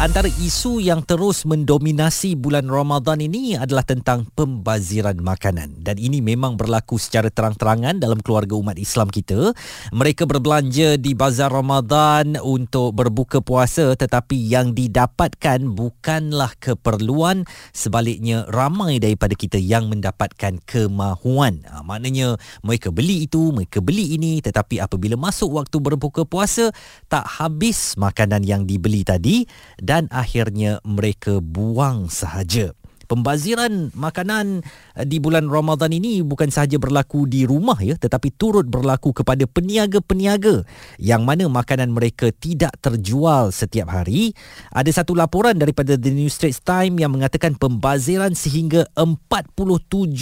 Antara isu yang terus mendominasi bulan Ramadan ini adalah tentang pembaziran makanan dan ini memang berlaku secara terang-terangan dalam keluarga umat Islam kita. Mereka berbelanja di bazar Ramadan untuk berbuka puasa tetapi yang didapatkan bukanlah keperluan sebaliknya ramai daripada kita yang mendapatkan kemahuan. Ha, maknanya mereka beli itu, mereka beli ini tetapi apabila masuk waktu berbuka puasa tak habis makanan yang dibeli tadi dan akhirnya mereka buang sahaja. Pembaziran makanan eh, di bulan Ramadan ini bukan sahaja berlaku di rumah ya tetapi turut berlaku kepada peniaga-peniaga yang mana makanan mereka tidak terjual setiap hari. Ada satu laporan daripada The New Straits Times yang mengatakan pembaziran sehingga 47,000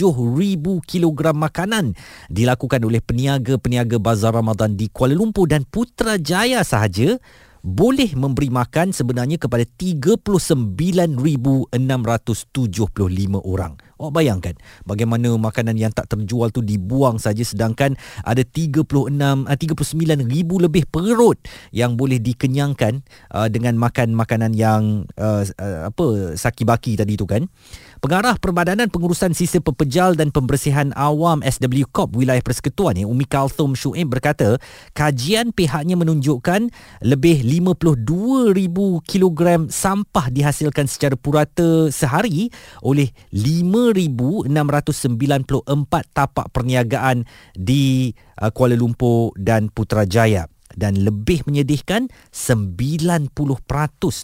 kilogram makanan dilakukan oleh peniaga-peniaga bazar Ramadan di Kuala Lumpur dan Putrajaya sahaja boleh memberi makan sebenarnya kepada 39,675 orang. Oh bayangkan bagaimana makanan yang tak terjual tu dibuang saja sedangkan ada 36 39 ribu lebih perut yang boleh dikenyangkan uh, dengan makan makanan yang uh, uh, apa saki baki tadi tu kan. Pengarah Perbadanan Pengurusan Sisa Pepejal dan Pembersihan Awam SW Corp Wilayah Persekutuan ya, Umi Kalthum Shu'ib berkata, kajian pihaknya menunjukkan lebih 52,000 kilogram sampah dihasilkan secara purata sehari oleh 5,694 tapak perniagaan di uh, Kuala Lumpur dan Putrajaya dan lebih menyedihkan 90%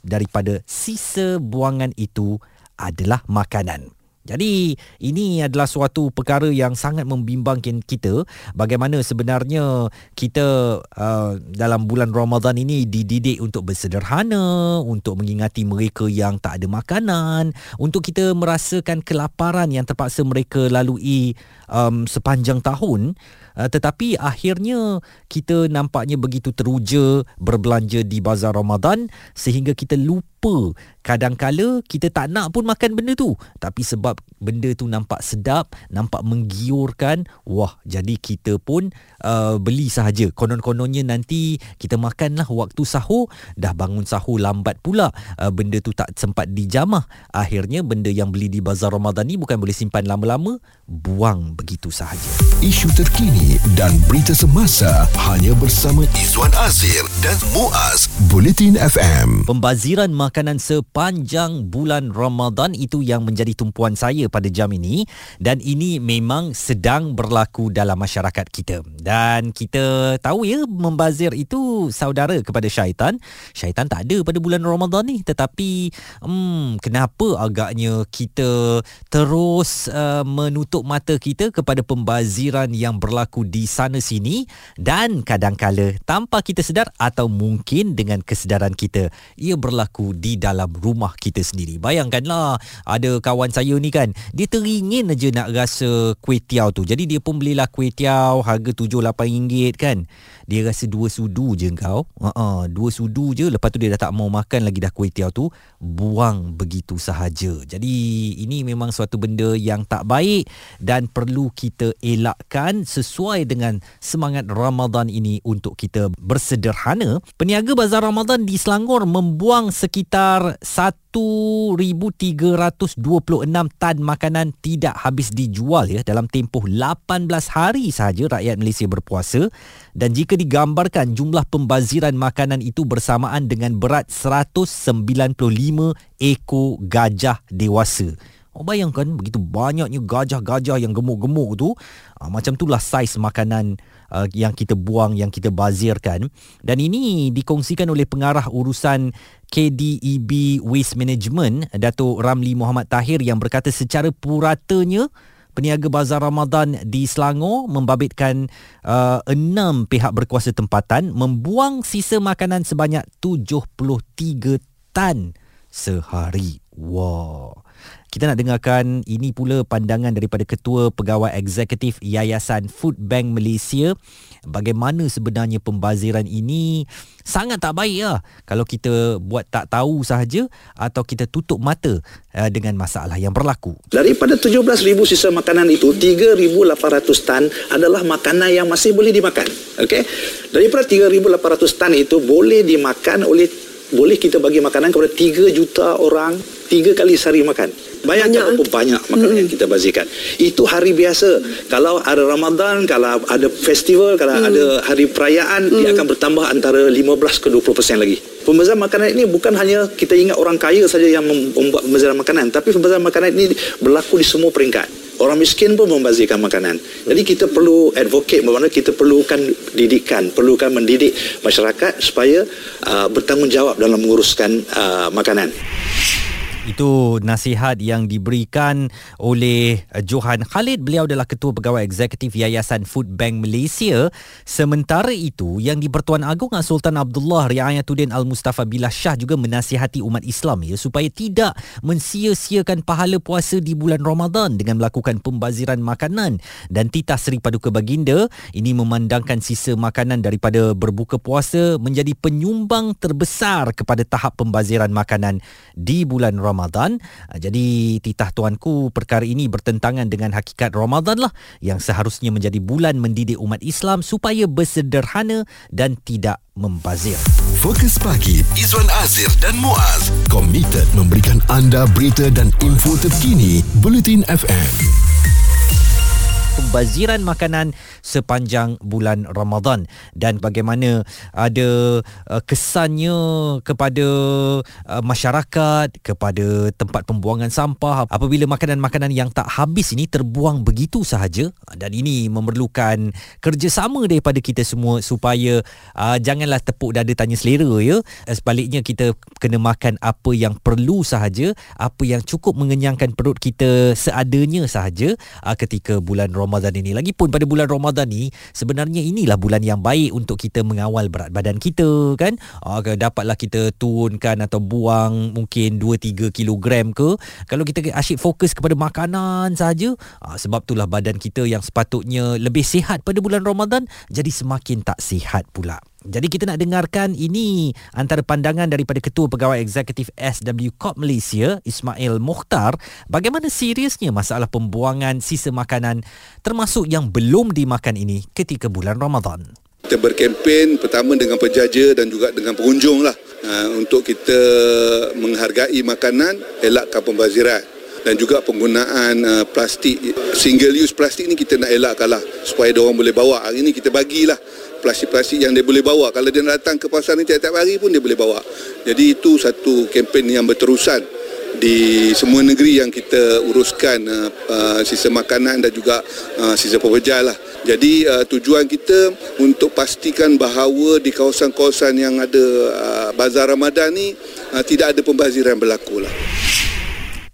daripada sisa buangan itu adalah makanan. Jadi ini adalah suatu perkara yang sangat membimbangkan kita bagaimana sebenarnya kita uh, dalam bulan Ramadan ini dididik untuk bersederhana, untuk mengingati mereka yang tak ada makanan, untuk kita merasakan kelaparan yang terpaksa mereka lalui um, sepanjang tahun. Uh, tetapi akhirnya kita nampaknya begitu teruja berbelanja di bazar Ramadan sehingga kita lupa kadangkala kita tak nak pun makan benda tu. Tapi sebab benda tu nampak sedap nampak menggiurkan wah jadi kita pun uh, beli sahaja. Konon-kononnya nanti kita makanlah waktu sahur. Dah bangun sahur lambat pula uh, benda tu tak sempat dijamah. Akhirnya benda yang beli di bazar Ramadan ni bukan boleh simpan lama-lama buang begitu sahaja. Isu terkini dan berita semasa hanya bersama Izwan Azir dan Muaz Bulletin FM. Pembaziran makanan sepanjang bulan Ramadan itu yang menjadi tumpuan saya pada jam ini dan ini memang sedang berlaku dalam masyarakat kita. Dan kita tahu ya membazir itu saudara kepada syaitan. Syaitan tak ada pada bulan Ramadan ni tetapi hmm, kenapa agaknya kita terus uh, menutup mata kita kepada pembaziran yang berlaku di sana sini dan kadangkala tanpa kita sedar atau mungkin dengan kesedaran kita ia berlaku dalam rumah kita sendiri. Bayangkanlah ada kawan saya ni kan dia teringin aja nak rasa kuih tu. Jadi dia pun belilah kuih tiaw harga 7 8 ringgit kan. Dia rasa dua sudu je kau. Uh-uh, dua sudu je lepas tu dia dah tak mau makan lagi dah kuih tiaw tu buang begitu sahaja. Jadi ini memang suatu benda yang tak baik dan perlu kita elakkan sesuai dengan semangat Ramadan ini untuk kita bersederhana, peniaga bazar Ramadan di Selangor membuang sekitar 1326 tan makanan tidak habis dijual ya dalam tempoh 18 hari sahaja rakyat Malaysia berpuasa dan jika digambarkan jumlah pembaziran makanan itu bersamaan dengan berat 195 ekor gajah dewasa. Oh, bayangkan begitu banyaknya gajah-gajah yang gemuk-gemuk tu. Uh, macam itulah saiz makanan uh, yang kita buang, yang kita bazirkan. Dan ini dikongsikan oleh pengarah urusan KDEB Waste Management, Datuk Ramli Muhammad Tahir yang berkata secara puratanya, Peniaga Bazar Ramadan di Selangor membabitkan uh, enam pihak berkuasa tempatan membuang sisa makanan sebanyak 73 tan sehari. Wow. Kita nak dengarkan ini pula pandangan daripada Ketua Pegawai Eksekutif Yayasan Food Bank Malaysia bagaimana sebenarnya pembaziran ini sangat tak baik lah kalau kita buat tak tahu sahaja atau kita tutup mata uh, dengan masalah yang berlaku. Daripada 17,000 sisa makanan itu, 3,800 tan adalah makanan yang masih boleh dimakan. Okay? Daripada 3,800 tan itu boleh dimakan oleh boleh kita bagi makanan kepada 3 juta orang 3 kali sehari makan. Bayangkan banyak, berapa banyak makanan hmm. yang kita bazikan. Itu hari biasa. Kalau ada Ramadan, kalau ada festival, kalau hmm. ada hari perayaan, hmm. dia akan bertambah antara 15 ke 20% lagi. Pembaziran makanan ini bukan hanya kita ingat orang kaya saja yang membuat pembaziran makanan, tapi pembaziran makanan ini berlaku di semua peringkat. Orang miskin pun membazirkan makanan. Jadi kita perlu advocate bagaimana kita perlukan didikan, perlukan mendidik masyarakat supaya uh, bertanggungjawab dalam menguruskan uh, makanan. Itu nasihat yang diberikan oleh eh, Johan Khalid. Beliau adalah Ketua Pegawai Eksekutif Yayasan Food Bank Malaysia. Sementara itu, yang di-Pertuan Agong Sultan Abdullah Riayatuddin Al-Mustafa Billah Shah juga menasihati umat Islam ya, supaya tidak mensia-siakan pahala puasa di bulan Ramadan dengan melakukan pembaziran makanan. Dan titah Seri Paduka Baginda ini memandangkan sisa makanan daripada berbuka puasa menjadi penyumbang terbesar kepada tahap pembaziran makanan di bulan Ramadan. Ramadan. Ah, jadi titah tuanku perkara ini bertentangan dengan hakikat Ramadan lah yang seharusnya menjadi bulan mendidik umat Islam supaya bersederhana dan tidak membazir. Fokus pagi Izwan Azir dan Muaz komited memberikan anda berita dan info terkini Bulletin FM pembaziran makanan sepanjang bulan Ramadan. Dan bagaimana ada uh, kesannya kepada uh, masyarakat kepada tempat pembuangan sampah apabila makanan-makanan yang tak habis ini terbuang begitu sahaja. Dan ini memerlukan kerjasama daripada kita semua supaya uh, janganlah tepuk dada tanya selera ya. Sebaliknya kita kena makan apa yang perlu sahaja apa yang cukup mengenyangkan perut kita seadanya sahaja uh, ketika bulan Ramadan Ramadan ini. Lagipun pada bulan Ramadan ni sebenarnya inilah bulan yang baik untuk kita mengawal berat badan kita kan. Uh, dapatlah kita turunkan atau buang mungkin 2 3 kilogram ke. Kalau kita asyik fokus kepada makanan saja, uh, sebab itulah badan kita yang sepatutnya lebih sihat pada bulan Ramadan jadi semakin tak sihat pula. Jadi kita nak dengarkan ini antara pandangan daripada Ketua Pegawai Eksekutif SW Corp Malaysia, Ismail Mukhtar, bagaimana seriusnya masalah pembuangan sisa makanan termasuk yang belum dimakan ini ketika bulan Ramadan. Kita berkempen pertama dengan penjaja dan juga dengan pengunjung lah. Uh, untuk kita menghargai makanan, elakkan pembaziran dan juga penggunaan uh, plastik single use plastik ni kita nak elakkan lah supaya dia orang boleh bawa hari ni kita bagilah plastik-plastik yang dia boleh bawa kalau dia datang ke pasar ni tiap-tiap hari pun dia boleh bawa jadi itu satu kempen yang berterusan di semua negeri yang kita uruskan uh, uh, sisa makanan dan juga uh, sisa pekerja lah. Jadi uh, tujuan kita untuk pastikan bahawa di kawasan-kawasan yang ada uh, bazar Ramadan ni uh, tidak ada pembaziran berlaku lah.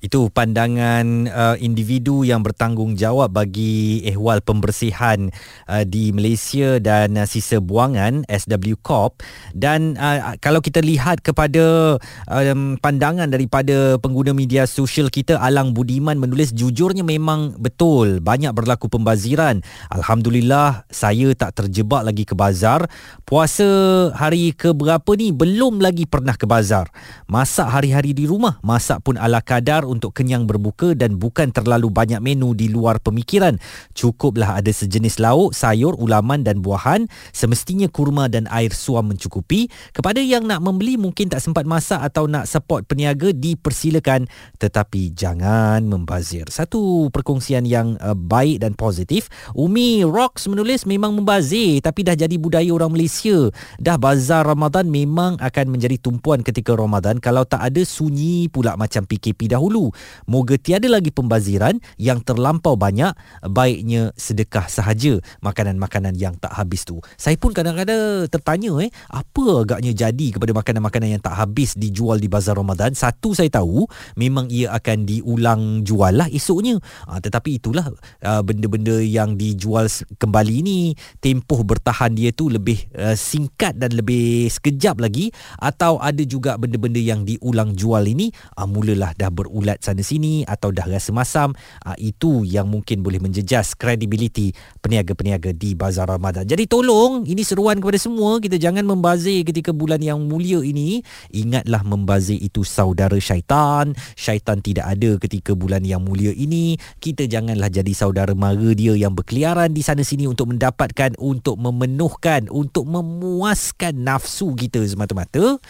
Itu pandangan uh, individu yang bertanggungjawab bagi ehwal pembersihan uh, di Malaysia dan uh, sisa buangan SW Corp dan uh, kalau kita lihat kepada um, pandangan daripada pengguna media sosial kita Alang Budiman menulis jujurnya memang betul banyak berlaku pembaziran. Alhamdulillah saya tak terjebak lagi ke bazar. Puasa hari ke berapa ni belum lagi pernah ke bazar. Masak hari-hari di rumah, masak pun ala kadar untuk kenyang berbuka dan bukan terlalu banyak menu di luar pemikiran. Cukuplah ada sejenis lauk, sayur, ulaman dan buahan. Semestinya kurma dan air suam mencukupi. Kepada yang nak membeli mungkin tak sempat masak atau nak support peniaga dipersilakan tetapi jangan membazir. Satu perkongsian yang uh, baik dan positif. Umi Rocks menulis memang membazir tapi dah jadi budaya orang Malaysia. Dah bazar Ramadan memang akan menjadi tumpuan ketika Ramadan kalau tak ada sunyi pula macam PKP dahulu dahulu. Moga tiada lagi pembaziran yang terlampau banyak, baiknya sedekah sahaja makanan-makanan yang tak habis tu. Saya pun kadang-kadang tertanya eh, apa agaknya jadi kepada makanan-makanan yang tak habis dijual di bazar Ramadan? Satu saya tahu, memang ia akan diulang jual lah esoknya. Ha, tetapi itulah uh, benda-benda yang dijual kembali ni, tempoh bertahan dia tu lebih uh, singkat dan lebih sekejap lagi atau ada juga benda-benda yang diulang jual ini uh, mulalah dah berulang ulat sana sini atau dah rasa masam uh, itu yang mungkin boleh menjejas kredibiliti peniaga-peniaga di bazar Ramadan. Jadi tolong ini seruan kepada semua kita jangan membazir ketika bulan yang mulia ini. Ingatlah membazir itu saudara syaitan. Syaitan tidak ada ketika bulan yang mulia ini. Kita janganlah jadi saudara mara dia yang berkeliaran di sana sini untuk mendapatkan untuk memenuhkan untuk memuaskan nafsu kita semata-mata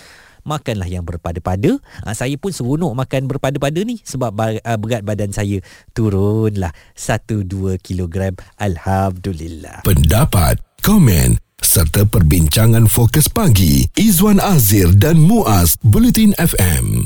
makanlah yang berpada-pada. Ha, saya pun seronok makan berpada-pada ni sebab uh, berat badan saya turunlah 1-2 kilogram. Alhamdulillah. Pendapat, komen serta perbincangan fokus pagi Izwan Azir dan Muaz Bulletin FM.